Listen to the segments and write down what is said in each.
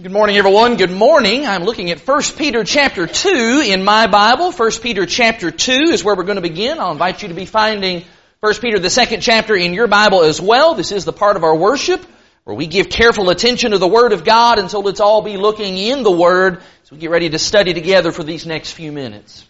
Good morning everyone. Good morning. I'm looking at 1 Peter chapter 2 in my Bible. 1 Peter chapter 2 is where we're going to begin. I'll invite you to be finding 1 Peter the second chapter in your Bible as well. This is the part of our worship where we give careful attention to the Word of God and so let's all be looking in the Word as we get ready to study together for these next few minutes.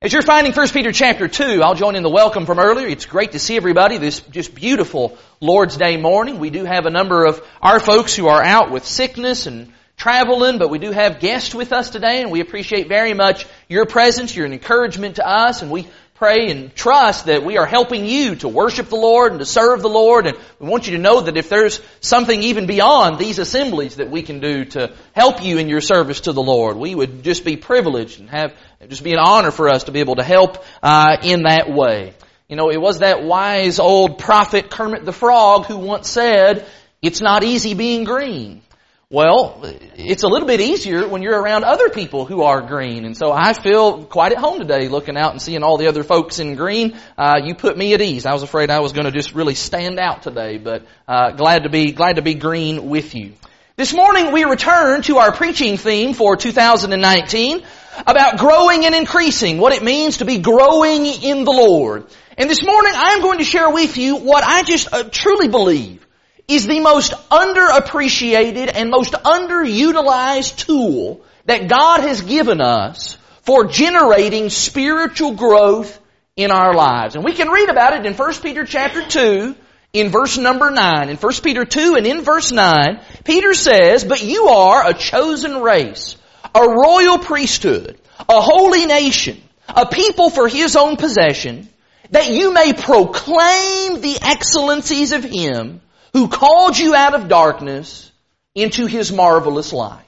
As you're finding 1 Peter chapter 2, I'll join in the welcome from earlier. It's great to see everybody this just beautiful Lord's Day morning. We do have a number of our folks who are out with sickness and traveling, but we do have guests with us today and we appreciate very much your presence. You're an encouragement to us and we pray and trust that we are helping you to worship the Lord and to serve the Lord. And we want you to know that if there's something even beyond these assemblies that we can do to help you in your service to the Lord, we would just be privileged and have just be an honor for us to be able to help uh, in that way. You know, it was that wise old prophet Kermit the Frog who once said, "It's not easy being green." Well, it's a little bit easier when you're around other people who are green. And so I feel quite at home today looking out and seeing all the other folks in green. Uh, you put me at ease. I was afraid I was going to just really stand out today, but uh, glad to be glad to be green with you. This morning we return to our preaching theme for 2019 about growing and increasing, what it means to be growing in the Lord. And this morning I'm going to share with you what I just uh, truly believe is the most underappreciated and most underutilized tool that God has given us for generating spiritual growth in our lives. And we can read about it in 1 Peter chapter 2 in verse number 9. In 1 Peter 2 and in verse 9, Peter says, But you are a chosen race, a royal priesthood, a holy nation, a people for his own possession, that you may proclaim the excellencies of him who called you out of darkness into his marvelous light.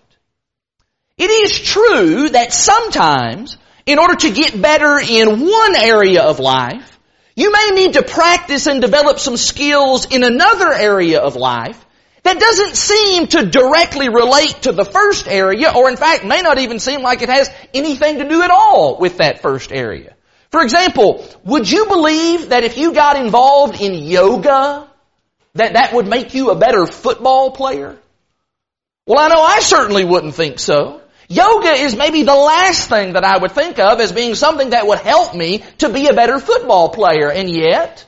It is true that sometimes, in order to get better in one area of life, you may need to practice and develop some skills in another area of life that doesn't seem to directly relate to the first area, or in fact may not even seem like it has anything to do at all with that first area. For example, would you believe that if you got involved in yoga, that that would make you a better football player? Well, I know I certainly wouldn't think so. Yoga is maybe the last thing that I would think of as being something that would help me to be a better football player. And yet,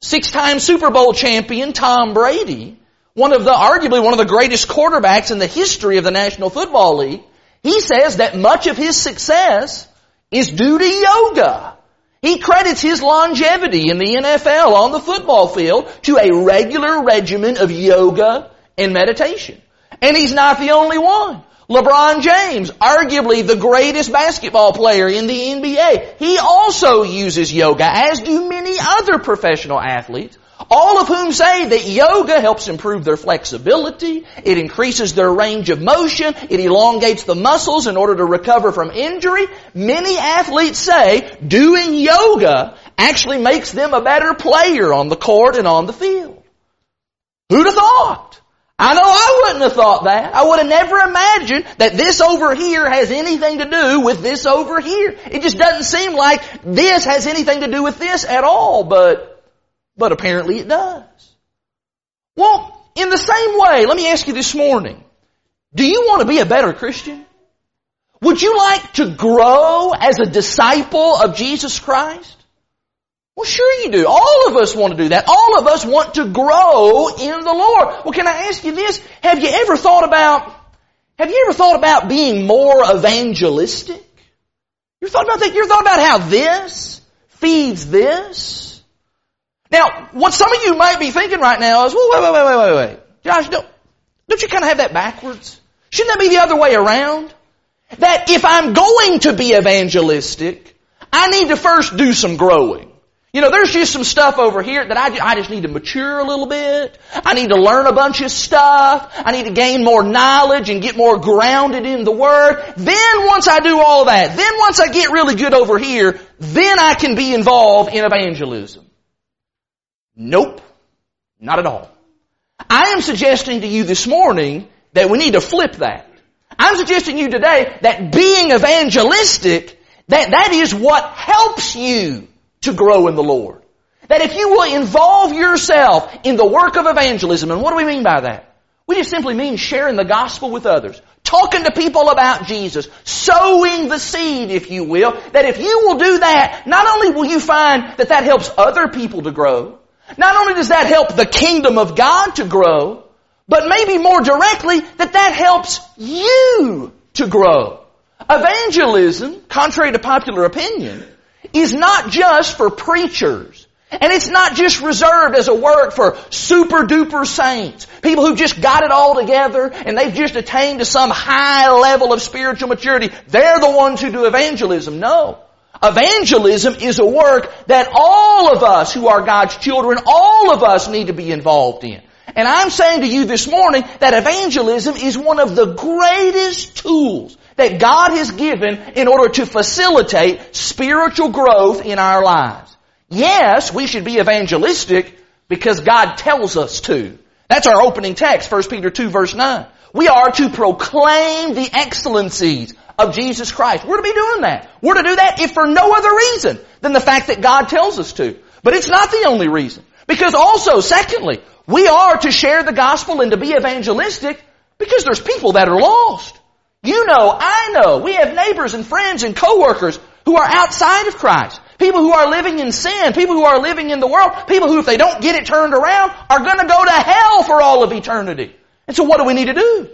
six-time Super Bowl champion Tom Brady, one of the, arguably one of the greatest quarterbacks in the history of the National Football League, he says that much of his success is due to yoga. He credits his longevity in the NFL on the football field to a regular regimen of yoga and meditation. And he's not the only one. LeBron James, arguably the greatest basketball player in the NBA, he also uses yoga, as do many other professional athletes, all of whom say that yoga helps improve their flexibility, it increases their range of motion, it elongates the muscles in order to recover from injury. Many athletes say doing yoga actually makes them a better player on the court and on the field. Who'd have thought? I know I wouldn't have thought that. I would have never imagined that this over here has anything to do with this over here. It just doesn't seem like this has anything to do with this at all, but but apparently it does. Well, in the same way, let me ask you this morning. Do you want to be a better Christian? Would you like to grow as a disciple of Jesus Christ? Well, sure you do. All of us want to do that. All of us want to grow in the Lord. Well, can I ask you this? Have you ever thought about, have you ever thought about being more evangelistic? You thought about that? You thought about how this feeds this? Now, what some of you might be thinking right now is, well, wait, wait, wait, wait, wait, wait. Josh, don't, don't you kind of have that backwards? Shouldn't that be the other way around? That if I'm going to be evangelistic, I need to first do some growing. You know, there's just some stuff over here that I, I just need to mature a little bit. I need to learn a bunch of stuff. I need to gain more knowledge and get more grounded in the Word. Then once I do all that, then once I get really good over here, then I can be involved in evangelism. Nope. Not at all. I am suggesting to you this morning that we need to flip that. I'm suggesting to you today that being evangelistic, that that is what helps you to grow in the Lord. That if you will involve yourself in the work of evangelism, and what do we mean by that? We just simply mean sharing the gospel with others. Talking to people about Jesus. Sowing the seed, if you will. That if you will do that, not only will you find that that helps other people to grow, not only does that help the kingdom of God to grow, but maybe more directly, that that helps you to grow. Evangelism, contrary to popular opinion, is not just for preachers. And it's not just reserved as a work for super duper saints. People who just got it all together and they've just attained to some high level of spiritual maturity. They're the ones who do evangelism. No. Evangelism is a work that all of us who are God's children, all of us need to be involved in. And I'm saying to you this morning that evangelism is one of the greatest tools that God has given in order to facilitate spiritual growth in our lives. Yes, we should be evangelistic because God tells us to. That's our opening text, 1 Peter 2 verse 9. We are to proclaim the excellencies of Jesus Christ. We're to be doing that. We're to do that if for no other reason than the fact that God tells us to. But it's not the only reason. Because also, secondly, we are to share the gospel and to be evangelistic because there's people that are lost. You know, I know, we have neighbors and friends and coworkers who are outside of Christ. People who are living in sin, people who are living in the world, people who if they don't get it turned around are gonna go to hell for all of eternity. And so what do we need to do?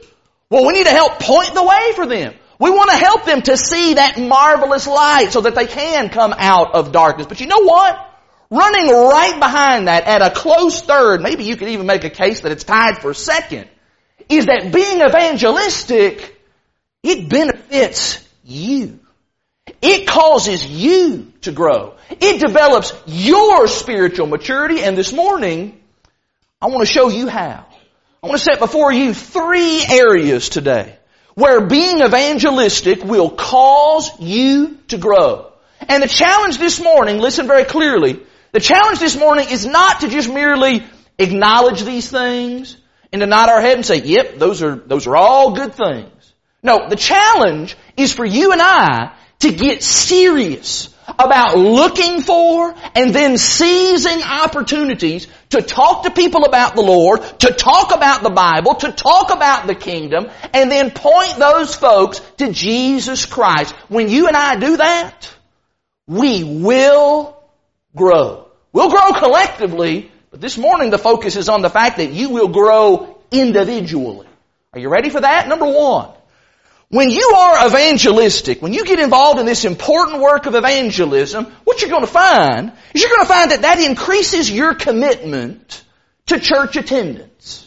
Well, we need to help point the way for them. We want to help them to see that marvelous light so that they can come out of darkness. But you know what? Running right behind that at a close third, maybe you could even make a case that it's tied for second, is that being evangelistic it benefits you. It causes you to grow. It develops your spiritual maturity and this morning, I want to show you how. I want to set before you three areas today where being evangelistic will cause you to grow. And the challenge this morning, listen very clearly, the challenge this morning is not to just merely acknowledge these things and to nod our head and say, yep, those are, those are all good things. No, the challenge is for you and I to get serious about looking for and then seizing opportunities to talk to people about the Lord, to talk about the Bible, to talk about the kingdom, and then point those folks to Jesus Christ. When you and I do that, we will grow. We'll grow collectively, but this morning the focus is on the fact that you will grow individually. Are you ready for that? Number one. When you are evangelistic, when you get involved in this important work of evangelism, what you're going to find is you're going to find that that increases your commitment to church attendance.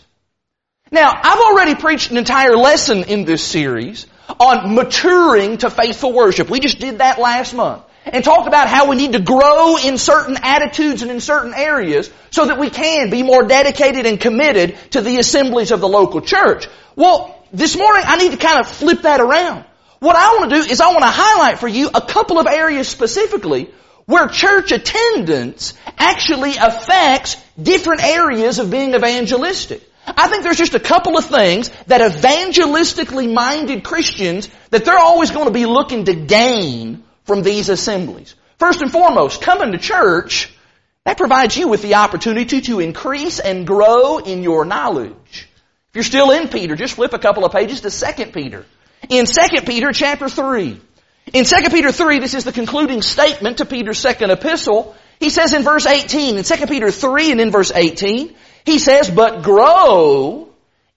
Now, I've already preached an entire lesson in this series on maturing to faithful worship. We just did that last month and talked about how we need to grow in certain attitudes and in certain areas so that we can be more dedicated and committed to the assemblies of the local church. Well, this morning I need to kind of flip that around. What I want to do is I want to highlight for you a couple of areas specifically where church attendance actually affects different areas of being evangelistic. I think there's just a couple of things that evangelistically minded Christians that they're always going to be looking to gain from these assemblies. First and foremost, coming to church, that provides you with the opportunity to increase and grow in your knowledge. If you're still in Peter, just flip a couple of pages to 2 Peter. In 2 Peter chapter 3, in 2 Peter 3, this is the concluding statement to Peter's second epistle. He says in verse 18, in 2 Peter 3 and in verse 18, he says, but grow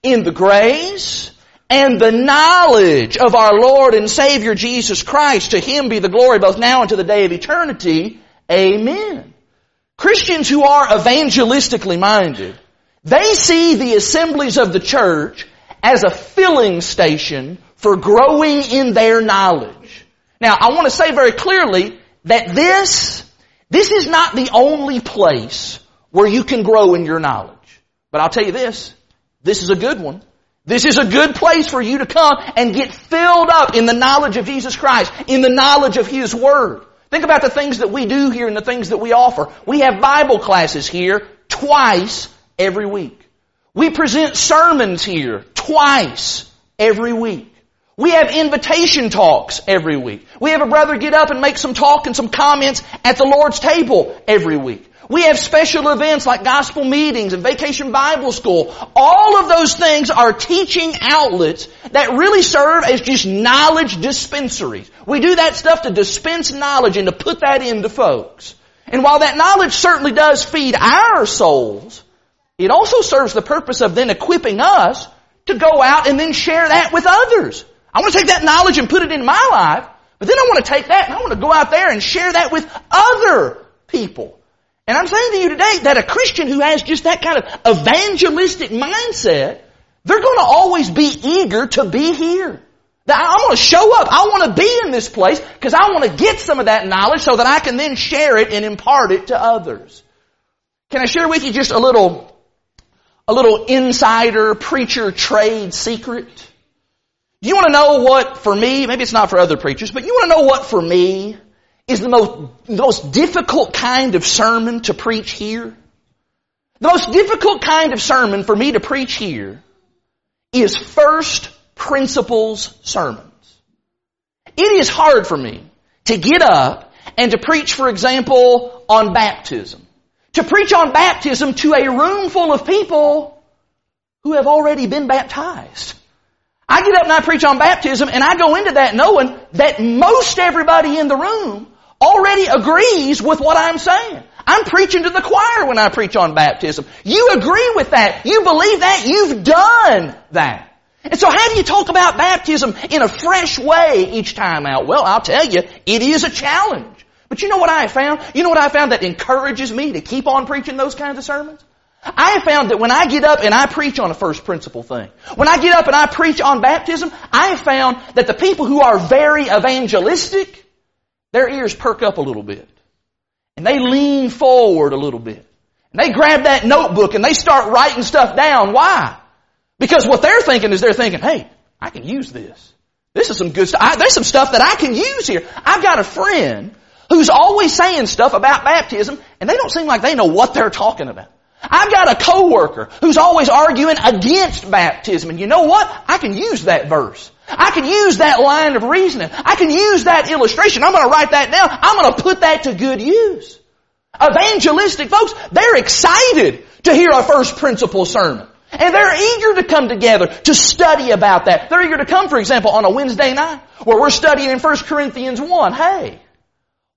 in the grace and the knowledge of our Lord and Savior Jesus Christ. To Him be the glory both now and to the day of eternity. Amen. Christians who are evangelistically minded they see the assemblies of the church as a filling station for growing in their knowledge. Now, I want to say very clearly that this, this is not the only place where you can grow in your knowledge. But I'll tell you this, this is a good one. This is a good place for you to come and get filled up in the knowledge of Jesus Christ, in the knowledge of His Word. Think about the things that we do here and the things that we offer. We have Bible classes here twice every week. We present sermons here twice every week. We have invitation talks every week. We have a brother get up and make some talk and some comments at the Lord's table every week. We have special events like gospel meetings and vacation Bible school. All of those things are teaching outlets that really serve as just knowledge dispensaries. We do that stuff to dispense knowledge and to put that into folks. And while that knowledge certainly does feed our souls, it also serves the purpose of then equipping us to go out and then share that with others. I want to take that knowledge and put it in my life, but then I want to take that and I want to go out there and share that with other people. And I'm saying to you today that a Christian who has just that kind of evangelistic mindset, they're going to always be eager to be here. I want to show up. I want to be in this place because I want to get some of that knowledge so that I can then share it and impart it to others. Can I share with you just a little, a little insider preacher trade secret? You want to know what for me, maybe it's not for other preachers, but you want to know what for me is the most, the most difficult kind of sermon to preach here? The most difficult kind of sermon for me to preach here is first principles sermons. It is hard for me to get up and to preach, for example, on baptism. To preach on baptism to a room full of people who have already been baptized. I get up and I preach on baptism and I go into that knowing that most everybody in the room already agrees with what I'm saying. I'm preaching to the choir when I preach on baptism. You agree with that. You believe that. You've done that. And so how do you talk about baptism in a fresh way each time out? Well, I'll tell you, it is a challenge. But you know what I have found? You know what I found that encourages me to keep on preaching those kinds of sermons? I have found that when I get up and I preach on a first principle thing, when I get up and I preach on baptism, I have found that the people who are very evangelistic, their ears perk up a little bit. And they lean forward a little bit. And they grab that notebook and they start writing stuff down. Why? Because what they're thinking is they're thinking, hey, I can use this. This is some good stuff. There's some stuff that I can use here. I've got a friend who's always saying stuff about baptism and they don't seem like they know what they're talking about. I've got a coworker who's always arguing against baptism and you know what? I can use that verse. I can use that line of reasoning. I can use that illustration. I'm going to write that down. I'm going to put that to good use. Evangelistic folks, they're excited to hear a first principle sermon. And they're eager to come together to study about that. They're eager to come, for example, on a Wednesday night where we're studying in 1 Corinthians 1. Hey,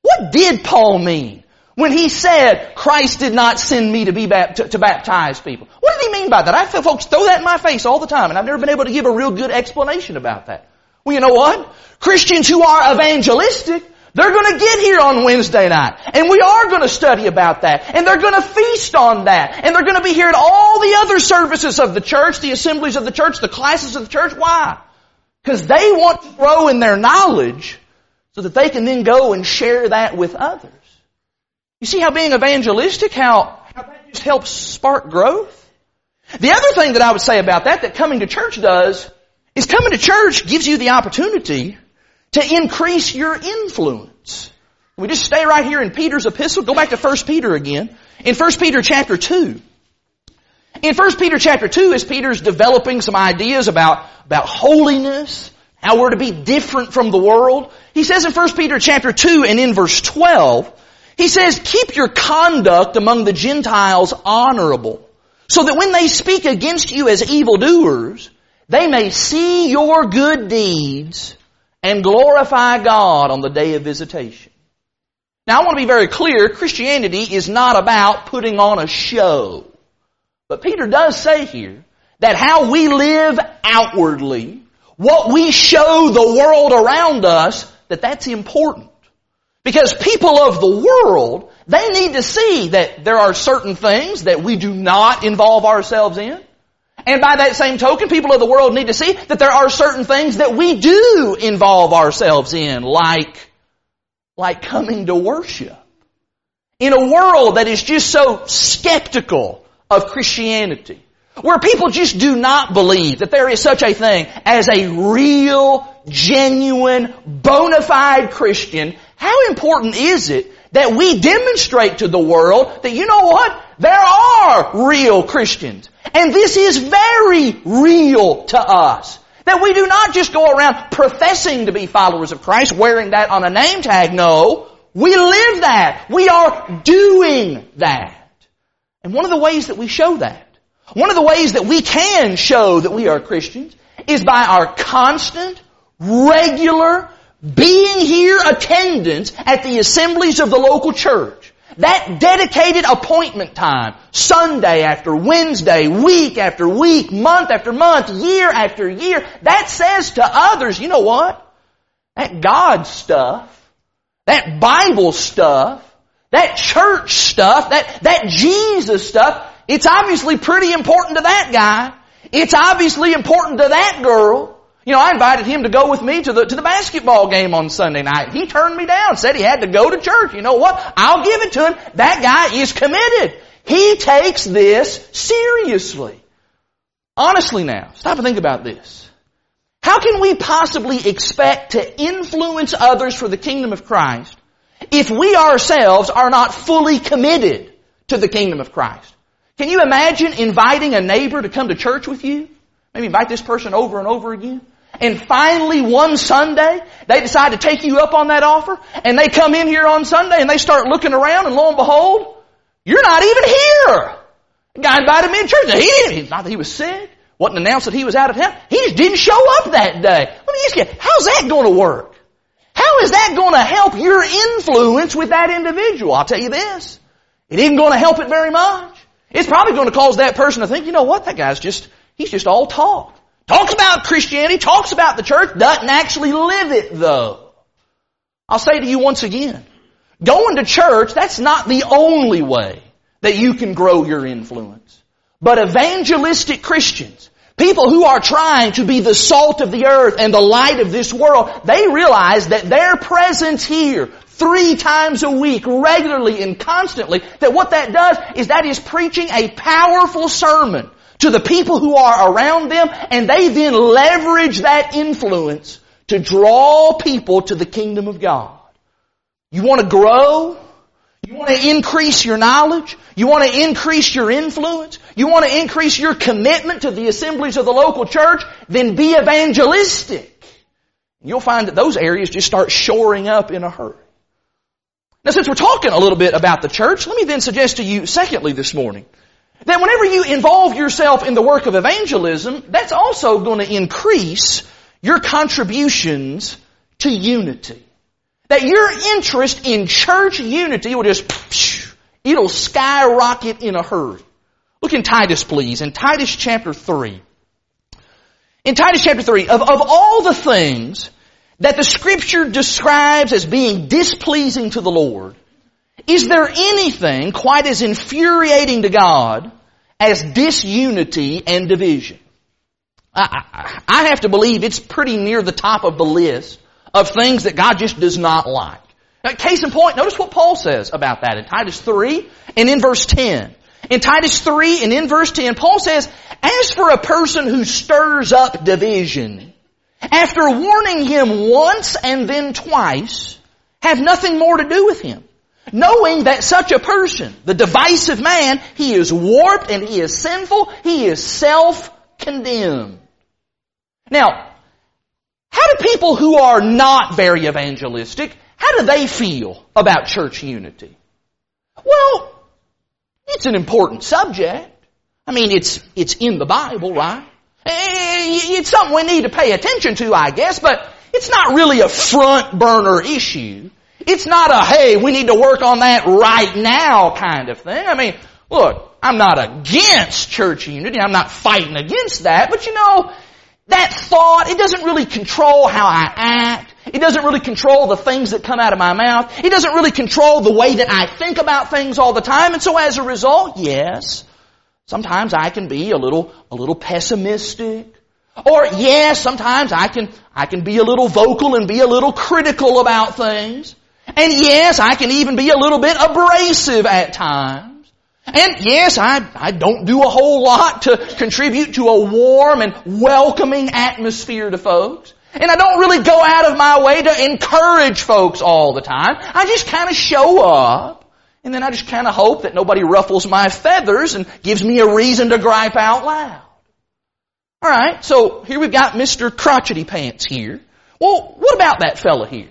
what did Paul mean when he said Christ did not send me to be to, to baptize people? What did he mean by that? I feel folks throw that in my face all the time and I've never been able to give a real good explanation about that. Well, you know what? Christians who are evangelistic they're going to get here on Wednesday night. And we are going to study about that. And they're going to feast on that. And they're going to be here at all the other services of the church, the assemblies of the church, the classes of the church. Why? Because they want to grow in their knowledge so that they can then go and share that with others. You see how being evangelistic, how, how that just helps spark growth? The other thing that I would say about that, that coming to church does, is coming to church gives you the opportunity to increase your influence. We just stay right here in Peter's epistle. Go back to 1 Peter again. In 1 Peter chapter 2. In 1 Peter chapter 2, as Peter's developing some ideas about, about holiness, how we're to be different from the world, he says in 1 Peter chapter 2 and in verse 12, he says, keep your conduct among the Gentiles honorable, so that when they speak against you as evildoers, they may see your good deeds and glorify God on the day of visitation. Now I want to be very clear, Christianity is not about putting on a show. But Peter does say here that how we live outwardly, what we show the world around us, that that's important. Because people of the world, they need to see that there are certain things that we do not involve ourselves in. And by that same token, people of the world need to see that there are certain things that we do involve ourselves in, like, like coming to worship. In a world that is just so skeptical of Christianity, where people just do not believe that there is such a thing as a real, genuine, bona fide Christian, how important is it that we demonstrate to the world that you know what? There are real Christians. And this is very real to us. That we do not just go around professing to be followers of Christ, wearing that on a name tag. No. We live that. We are doing that. And one of the ways that we show that, one of the ways that we can show that we are Christians is by our constant, regular, being here attendance at the assemblies of the local church. That dedicated appointment time, Sunday after Wednesday, week after week, month after month, year after year, that says to others, you know what? That God stuff, that Bible stuff, that church stuff, that, that Jesus stuff, it's obviously pretty important to that guy. It's obviously important to that girl. You know, I invited him to go with me to the, to the basketball game on Sunday night. He turned me down, said he had to go to church. You know what? I'll give it to him. That guy is committed. He takes this seriously. Honestly now, stop and think about this. How can we possibly expect to influence others for the kingdom of Christ if we ourselves are not fully committed to the kingdom of Christ? Can you imagine inviting a neighbor to come to church with you? Maybe invite this person over and over again. And finally one Sunday, they decide to take you up on that offer, and they come in here on Sunday and they start looking around, and lo and behold, you're not even here. The guy invited me to church. He didn't, not that he was sick, wasn't announced that he was out of town. He just didn't show up that day. Let me ask you, how's that going to work? How is that going to help your influence with that individual? I'll tell you this. It isn't going to help it very much. It's probably going to cause that person to think, you know what, that guy's just, he's just all talk. Talks about Christianity, talks about the church, doesn't actually live it though. I'll say to you once again, going to church, that's not the only way that you can grow your influence. But evangelistic Christians, people who are trying to be the salt of the earth and the light of this world, they realize that their presence here three times a week, regularly and constantly, that what that does is that is preaching a powerful sermon to the people who are around them, and they then leverage that influence to draw people to the kingdom of God. You want to grow? You want to increase your knowledge? You want to increase your influence? You want to increase your commitment to the assemblies of the local church? Then be evangelistic. You'll find that those areas just start shoring up in a hurry. Now since we're talking a little bit about the church, let me then suggest to you secondly this morning, that whenever you involve yourself in the work of evangelism, that's also going to increase your contributions to unity. That your interest in church unity will just, it'll skyrocket in a hurry. Look in Titus, please, in Titus chapter 3. In Titus chapter 3, of, of all the things that the scripture describes as being displeasing to the Lord, is there anything quite as infuriating to God as disunity and division? I, I, I, have to believe it's pretty near the top of the list of things that God just does not like. Now, case in point, notice what Paul says about that in Titus 3 and in verse 10. In Titus 3 and in verse 10, Paul says, As for a person who stirs up division, after warning him once and then twice, have nothing more to do with him Knowing that such a person, the divisive man, he is warped and he is sinful, he is self-condemned. Now, do people who are not very evangelistic, how do they feel about church unity? Well, it's an important subject. I mean, it's, it's in the Bible, right? Eh, it's something we need to pay attention to, I guess, but it's not really a front burner issue. It's not a, hey, we need to work on that right now kind of thing. I mean, look, I'm not against church unity. I'm not fighting against that. But you know, that thought, it doesn't really control how I act. It doesn't really control the things that come out of my mouth. It doesn't really control the way that I think about things all the time. And so as a result, yes, sometimes I can be a little, a little pessimistic. Or yes, sometimes I can, I can be a little vocal and be a little critical about things. And yes, I can even be a little bit abrasive at times. And yes, I, I don't do a whole lot to contribute to a warm and welcoming atmosphere to folks. And I don't really go out of my way to encourage folks all the time. I just kind of show up. And then I just kind of hope that nobody ruffles my feathers and gives me a reason to gripe out loud. Alright, so here we've got Mr. Crotchety Pants here. Well, what about that fella here?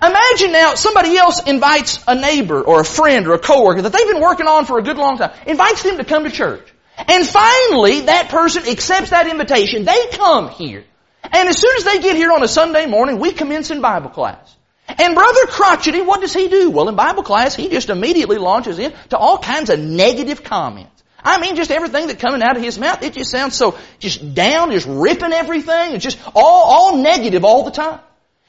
Imagine now somebody else invites a neighbor or a friend or a coworker that they've been working on for a good long time, invites them to come to church. And finally, that person accepts that invitation. They come here. And as soon as they get here on a Sunday morning, we commence in Bible class. And Brother Crotchety, what does he do? Well, in Bible class, he just immediately launches into all kinds of negative comments. I mean, just everything that coming out of his mouth, it just sounds so just down, just ripping everything. It's just all, all negative all the time.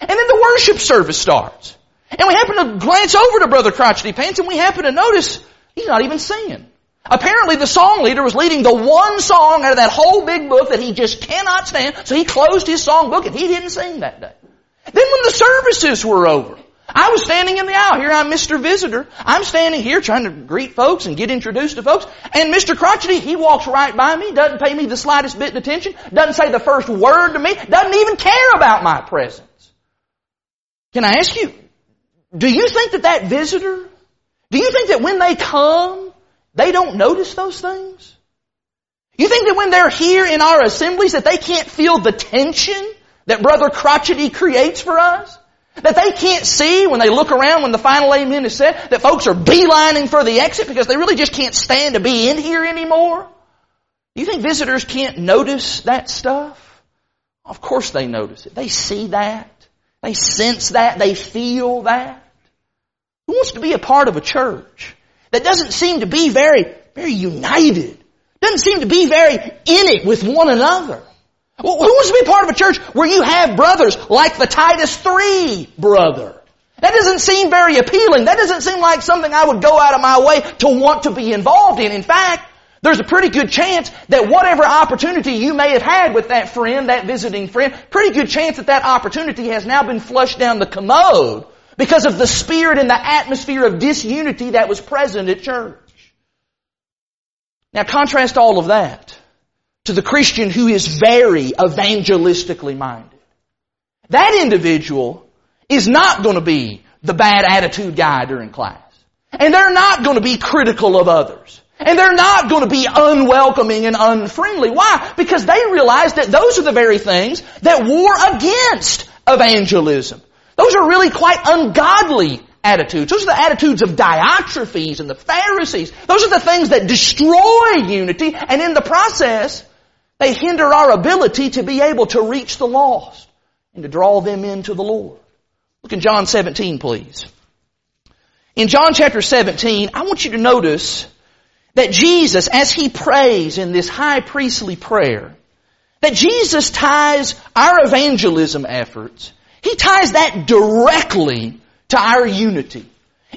And then the worship service starts. And we happen to glance over to Brother Crotchety Pants and we happen to notice he's not even singing. Apparently the song leader was leading the one song out of that whole big book that he just cannot stand, so he closed his song book and he didn't sing that day. Then when the services were over, I was standing in the aisle. Here I'm Mr. Visitor. I'm standing here trying to greet folks and get introduced to folks. And Mr. Crotchety, he walks right by me, doesn't pay me the slightest bit of attention, doesn't say the first word to me, doesn't even care about my presence. Can I ask you, do you think that that visitor, do you think that when they come, they don't notice those things? You think that when they're here in our assemblies that they can't feel the tension that Brother Crotchety creates for us? That they can't see when they look around when the final amen is said that folks are beelining for the exit because they really just can't stand to be in here anymore? You think visitors can't notice that stuff? Of course they notice it. They see that. They sense that. They feel that. Who wants to be a part of a church that doesn't seem to be very, very united? Doesn't seem to be very in it with one another? Who wants to be part of a church where you have brothers like the Titus 3 brother? That doesn't seem very appealing. That doesn't seem like something I would go out of my way to want to be involved in. In fact, there's a pretty good chance that whatever opportunity you may have had with that friend, that visiting friend, pretty good chance that that opportunity has now been flushed down the commode because of the spirit and the atmosphere of disunity that was present at church. Now contrast all of that to the Christian who is very evangelistically minded. That individual is not going to be the bad attitude guy during class. And they're not going to be critical of others. And they're not going to be unwelcoming and unfriendly. Why? Because they realize that those are the very things that war against evangelism. Those are really quite ungodly attitudes. Those are the attitudes of Diotrephes and the Pharisees. Those are the things that destroy unity and in the process they hinder our ability to be able to reach the lost and to draw them into the Lord. Look in John 17, please. In John chapter 17, I want you to notice that Jesus, as He prays in this high priestly prayer, that Jesus ties our evangelism efforts, He ties that directly to our unity.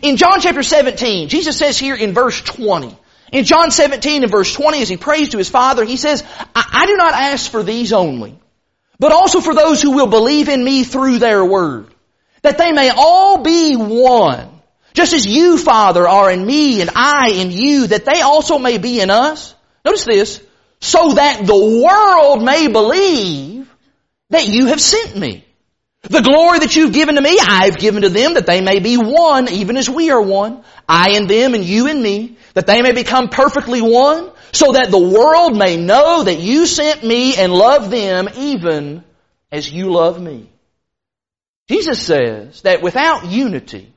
In John chapter 17, Jesus says here in verse 20, in John 17 and verse 20, as he prays to his Father, he says, I, I do not ask for these only, but also for those who will believe in me through their word, that they may all be one, just as you, Father, are in me and I in you, that they also may be in us. Notice this, so that the world may believe that you have sent me. The glory that you've given to me, I've given to them that they may be one, even as we are one. I and them and you and me, that they may become perfectly one, so that the world may know that you sent me and love them even as you love me. Jesus says that without unity,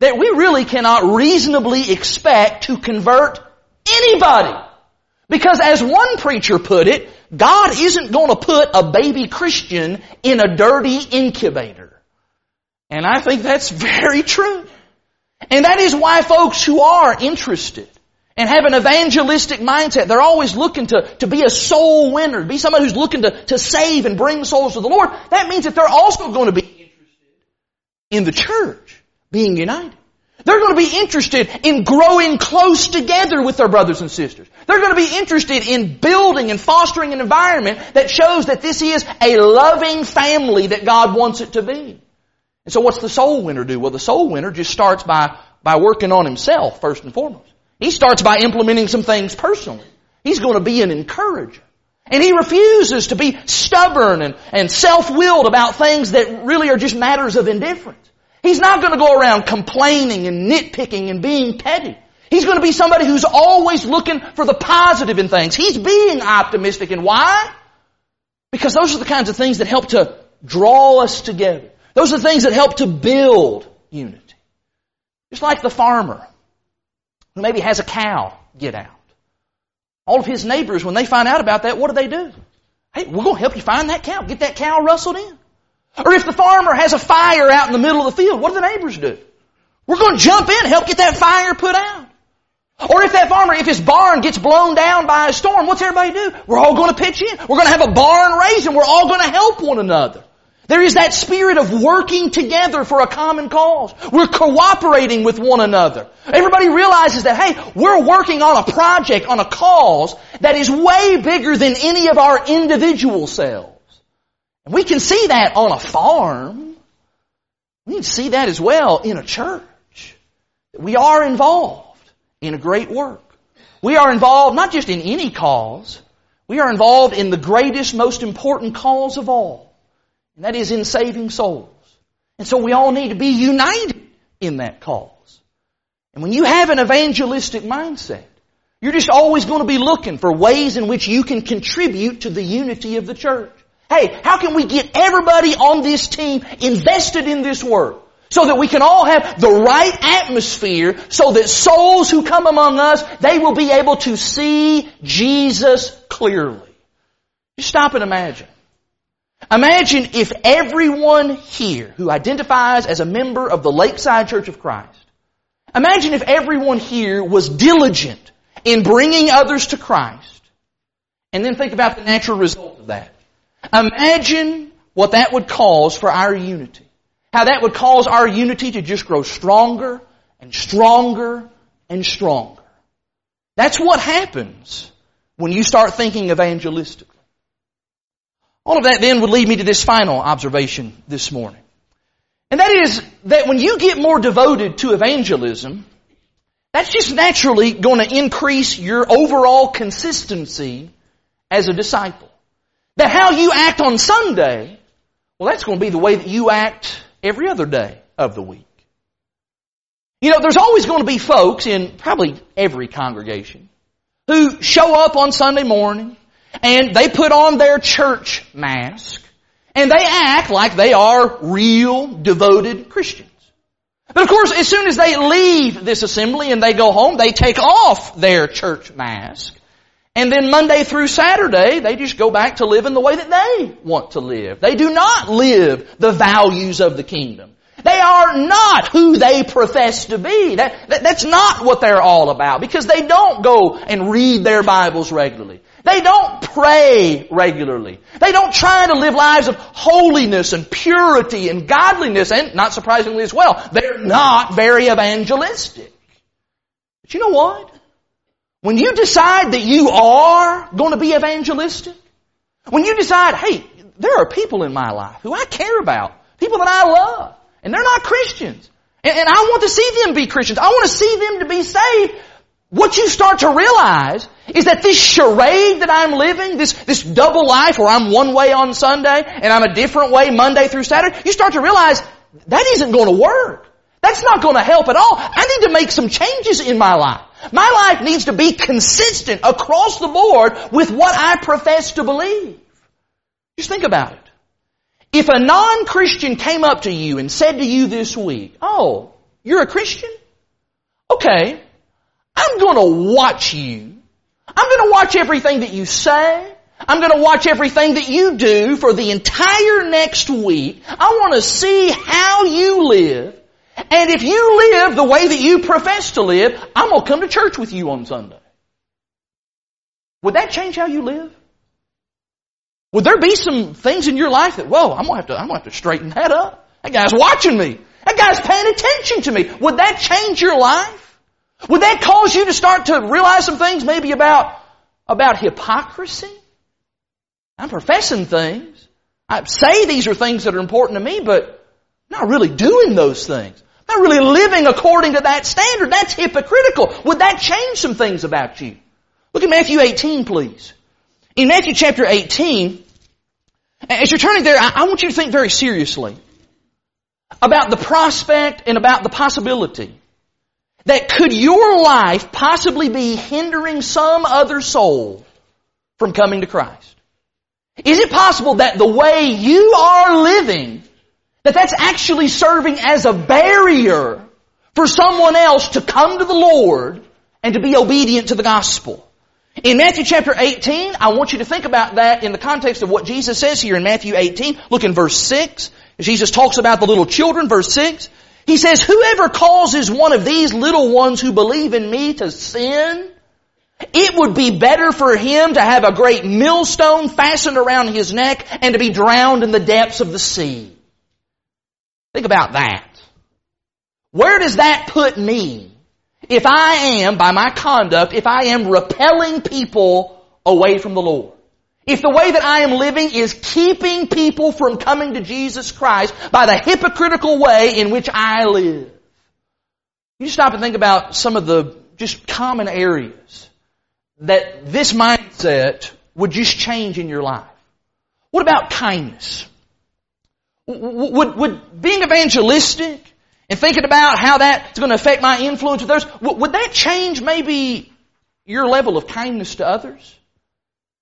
that we really cannot reasonably expect to convert anybody. Because as one preacher put it, God isn't going to put a baby Christian in a dirty incubator. And I think that's very true. And that is why folks who are interested and have an evangelistic mindset, they're always looking to, to be a soul winner, be somebody who's looking to, to save and bring souls to the Lord. That means that they're also going to be interested in the church being united. They're going to be interested in growing close together with their brothers and sisters. They're going to be interested in building and fostering an environment that shows that this is a loving family that God wants it to be. And so what's the soul winner do? Well, the soul winner just starts by, by working on himself first and foremost. He starts by implementing some things personally. He's going to be an encourager. And he refuses to be stubborn and, and self-willed about things that really are just matters of indifference. He's not going to go around complaining and nitpicking and being petty. He's going to be somebody who's always looking for the positive in things. He's being optimistic. And why? Because those are the kinds of things that help to draw us together. Those are the things that help to build unity. Just like the farmer who maybe has a cow get out. All of his neighbors, when they find out about that, what do they do? Hey, we're going to help you find that cow. Get that cow rustled in. Or if the farmer has a fire out in the middle of the field, what do the neighbors do? We're going to jump in and help get that fire put out. Or if that farmer, if his barn gets blown down by a storm, what's everybody do? We're all going to pitch in. We're going to have a barn raise and we're all going to help one another. There is that spirit of working together for a common cause. We're cooperating with one another. Everybody realizes that, hey, we're working on a project, on a cause that is way bigger than any of our individual selves. And we can see that on a farm. We can see that as well in a church. We are involved in a great work. We are involved not just in any cause, we are involved in the greatest, most important cause of all. And that is in saving souls. And so we all need to be united in that cause. And when you have an evangelistic mindset, you're just always going to be looking for ways in which you can contribute to the unity of the church. Hey, how can we get everybody on this team invested in this work? So that we can all have the right atmosphere so that souls who come among us, they will be able to see Jesus clearly. Just stop and imagine. Imagine if everyone here who identifies as a member of the Lakeside Church of Christ, imagine if everyone here was diligent in bringing others to Christ. And then think about the natural result of that. Imagine what that would cause for our unity. How that would cause our unity to just grow stronger and stronger and stronger. That's what happens when you start thinking evangelistically. All of that then would lead me to this final observation this morning. And that is that when you get more devoted to evangelism, that's just naturally going to increase your overall consistency as a disciple. That how you act on Sunday, well, that's going to be the way that you act every other day of the week. You know, there's always going to be folks in probably every congregation who show up on Sunday morning and they put on their church mask and they act like they are real devoted Christians. But of course, as soon as they leave this assembly and they go home, they take off their church mask. And then Monday through Saturday, they just go back to living the way that they want to live. They do not live the values of the kingdom. They are not who they profess to be. That, that, that's not what they're all about because they don't go and read their Bibles regularly. They don't pray regularly. They don't try to live lives of holiness and purity and godliness and, not surprisingly as well, they're not very evangelistic. But you know what? When you decide that you are going to be evangelistic, when you decide, hey, there are people in my life who I care about, people that I love, and they're not Christians, and, and I want to see them be Christians, I want to see them to be saved, what you start to realize is that this charade that I'm living, this, this double life where I'm one way on Sunday and I'm a different way Monday through Saturday, you start to realize that isn't going to work. That's not going to help at all. I need to make some changes in my life. My life needs to be consistent across the board with what I profess to believe. Just think about it. If a non-Christian came up to you and said to you this week, Oh, you're a Christian? Okay. I'm gonna watch you. I'm gonna watch everything that you say. I'm gonna watch everything that you do for the entire next week. I wanna see how you live. And if you live the way that you profess to live, I'm going to come to church with you on Sunday. Would that change how you live? Would there be some things in your life that, whoa, I'm going to have to, I'm going to have to straighten that up? That guy's watching me. That guy's paying attention to me. Would that change your life? Would that cause you to start to realize some things maybe about, about hypocrisy? I'm professing things. I say these are things that are important to me, but not really doing those things. Not really living according to that standard. That's hypocritical. Would that change some things about you? Look at Matthew 18, please. In Matthew chapter 18, as you're turning there, I want you to think very seriously about the prospect and about the possibility that could your life possibly be hindering some other soul from coming to Christ? Is it possible that the way you are living that that's actually serving as a barrier for someone else to come to the Lord and to be obedient to the gospel. In Matthew chapter 18, I want you to think about that in the context of what Jesus says here in Matthew 18. Look in verse 6. Jesus talks about the little children, verse 6. He says, whoever causes one of these little ones who believe in me to sin, it would be better for him to have a great millstone fastened around his neck and to be drowned in the depths of the sea. Think about that. Where does that put me if I am, by my conduct, if I am repelling people away from the Lord? If the way that I am living is keeping people from coming to Jesus Christ by the hypocritical way in which I live. You stop and think about some of the just common areas that this mindset would just change in your life. What about kindness? Would, would being evangelistic and thinking about how that's going to affect my influence with others, would that change maybe your level of kindness to others?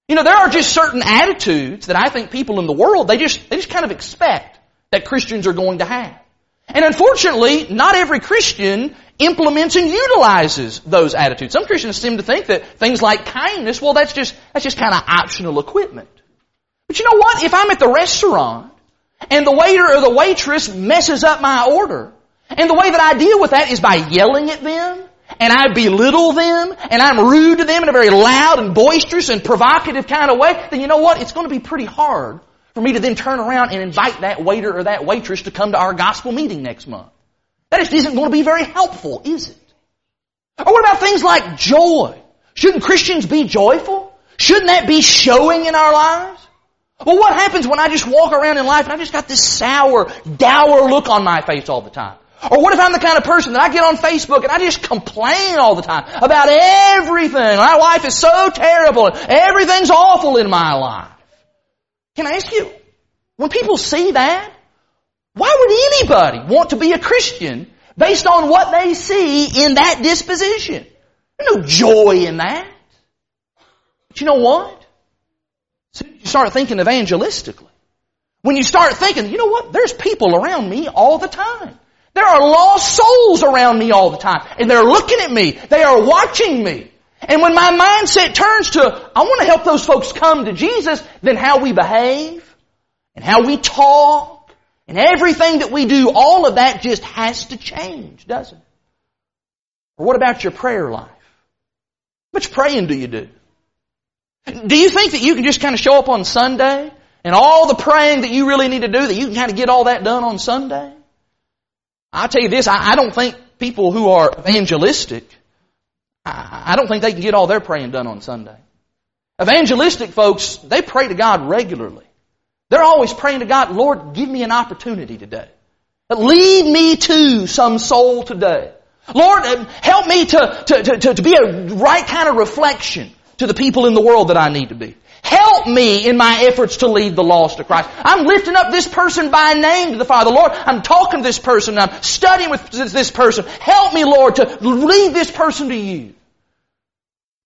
You know, there are just certain attitudes that I think people in the world, they just, they just kind of expect that Christians are going to have. And unfortunately, not every Christian implements and utilizes those attitudes. Some Christians seem to think that things like kindness, well, that's just, that's just kind of optional equipment. But you know what? If I'm at the restaurant and the waiter or the waitress messes up my order, and the way that I deal with that is by yelling at them, and I belittle them, and I'm rude to them in a very loud and boisterous and provocative kind of way, then you know what? It's going to be pretty hard for me to then turn around and invite that waiter or that waitress to come to our gospel meeting next month. That just isn't going to be very helpful, is it? Or what about things like joy? Shouldn't Christians be joyful? Shouldn't that be showing in our lives? Well, what happens when I just walk around in life and I just got this sour, dour look on my face all the time? Or what if I'm the kind of person that I get on Facebook and I just complain all the time about everything? My life is so terrible. Everything's awful in my life. Can I ask you, when people see that, why would anybody want to be a Christian based on what they see in that disposition? There's no joy in that. But you know what? Start thinking evangelistically. When you start thinking, you know what? There's people around me all the time. There are lost souls around me all the time. And they're looking at me. They are watching me. And when my mindset turns to, I want to help those folks come to Jesus, then how we behave, and how we talk, and everything that we do, all of that just has to change, doesn't it? Or what about your prayer life? How much praying do you do? Do you think that you can just kind of show up on Sunday and all the praying that you really need to do, that you can kind of get all that done on Sunday? I'll tell you this, I, I don't think people who are evangelistic, I, I don't think they can get all their praying done on Sunday. Evangelistic folks, they pray to God regularly. They're always praying to God, Lord, give me an opportunity today. Lead me to some soul today. Lord, help me to, to, to, to be a right kind of reflection to the people in the world that I need to be. Help me in my efforts to lead the lost to Christ. I'm lifting up this person by name to the Father. Lord, I'm talking to this person. I'm studying with this person. Help me, Lord, to lead this person to you.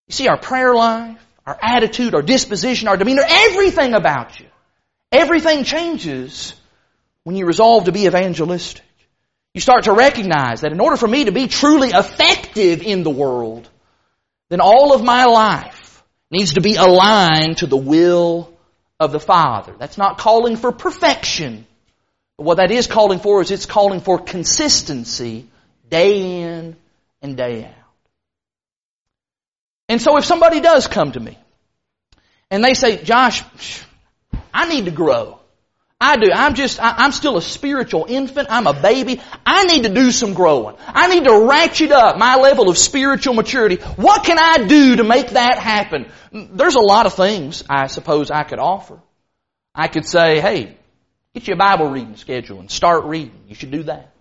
You see, our prayer life, our attitude, our disposition, our demeanor, everything about you, everything changes when you resolve to be evangelistic. You start to recognize that in order for me to be truly effective in the world, then all of my life needs to be aligned to the will of the Father. That's not calling for perfection. What that is calling for is it's calling for consistency day in and day out. And so if somebody does come to me and they say, Josh, I need to grow. I do. I'm just, I, am still a spiritual infant. I'm a baby. I need to do some growing. I need to ratchet up my level of spiritual maturity. What can I do to make that happen? There's a lot of things I suppose I could offer. I could say, hey, get you a Bible reading schedule and start reading. You should do that.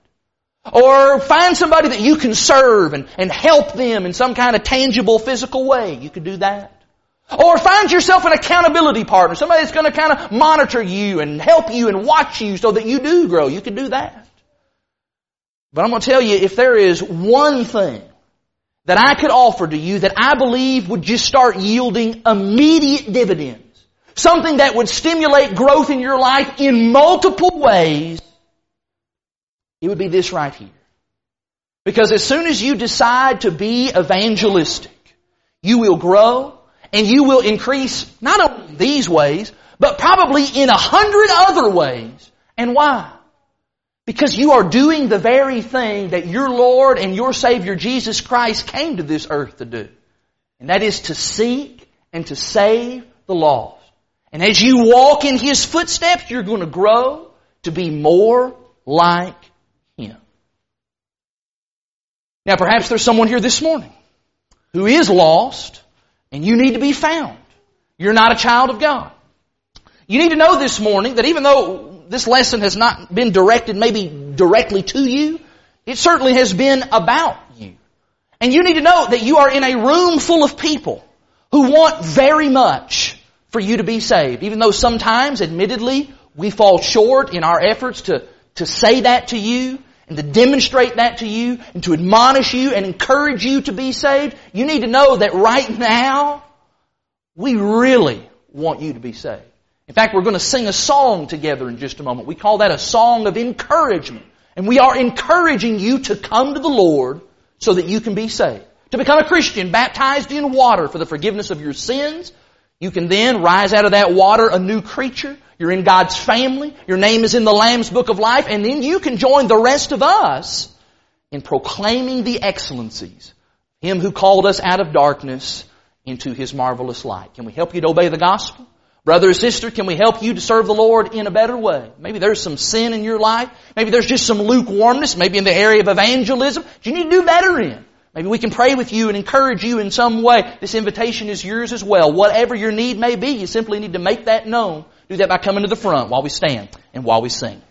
Or find somebody that you can serve and, and help them in some kind of tangible physical way. You could do that. Or find yourself an accountability partner, somebody that's going to kind of monitor you and help you and watch you so that you do grow. You can do that. But I'm going to tell you, if there is one thing that I could offer to you that I believe would just start yielding immediate dividends, something that would stimulate growth in your life in multiple ways, it would be this right here. Because as soon as you decide to be evangelistic, you will grow and you will increase not only these ways, but probably in a hundred other ways. And why? Because you are doing the very thing that your Lord and your Savior Jesus Christ came to this earth to do. And that is to seek and to save the lost. And as you walk in His footsteps, you're going to grow to be more like Him. Now perhaps there's someone here this morning who is lost and you need to be found. You're not a child of God. You need to know this morning that even though this lesson has not been directed maybe directly to you, it certainly has been about you. And you need to know that you are in a room full of people who want very much for you to be saved. Even though sometimes, admittedly, we fall short in our efforts to, to say that to you and to demonstrate that to you and to admonish you and encourage you to be saved, you need to know that right now, we really want you to be saved. In fact, we're going to sing a song together in just a moment. We call that a song of encouragement. And we are encouraging you to come to the Lord so that you can be saved. To become a Christian, baptized in water for the forgiveness of your sins. You can then rise out of that water a new creature. You're in God's family. Your name is in the Lamb's Book of Life. And then you can join the rest of us in proclaiming the excellencies. Him who called us out of darkness into His marvelous light. Can we help you to obey the gospel? Brother or sister, can we help you to serve the Lord in a better way? Maybe there's some sin in your life. Maybe there's just some lukewarmness, maybe in the area of evangelism. Do you need to do better in? Maybe we can pray with you and encourage you in some way. This invitation is yours as well. Whatever your need may be, you simply need to make that known. Do that by coming to the front while we stand and while we sing.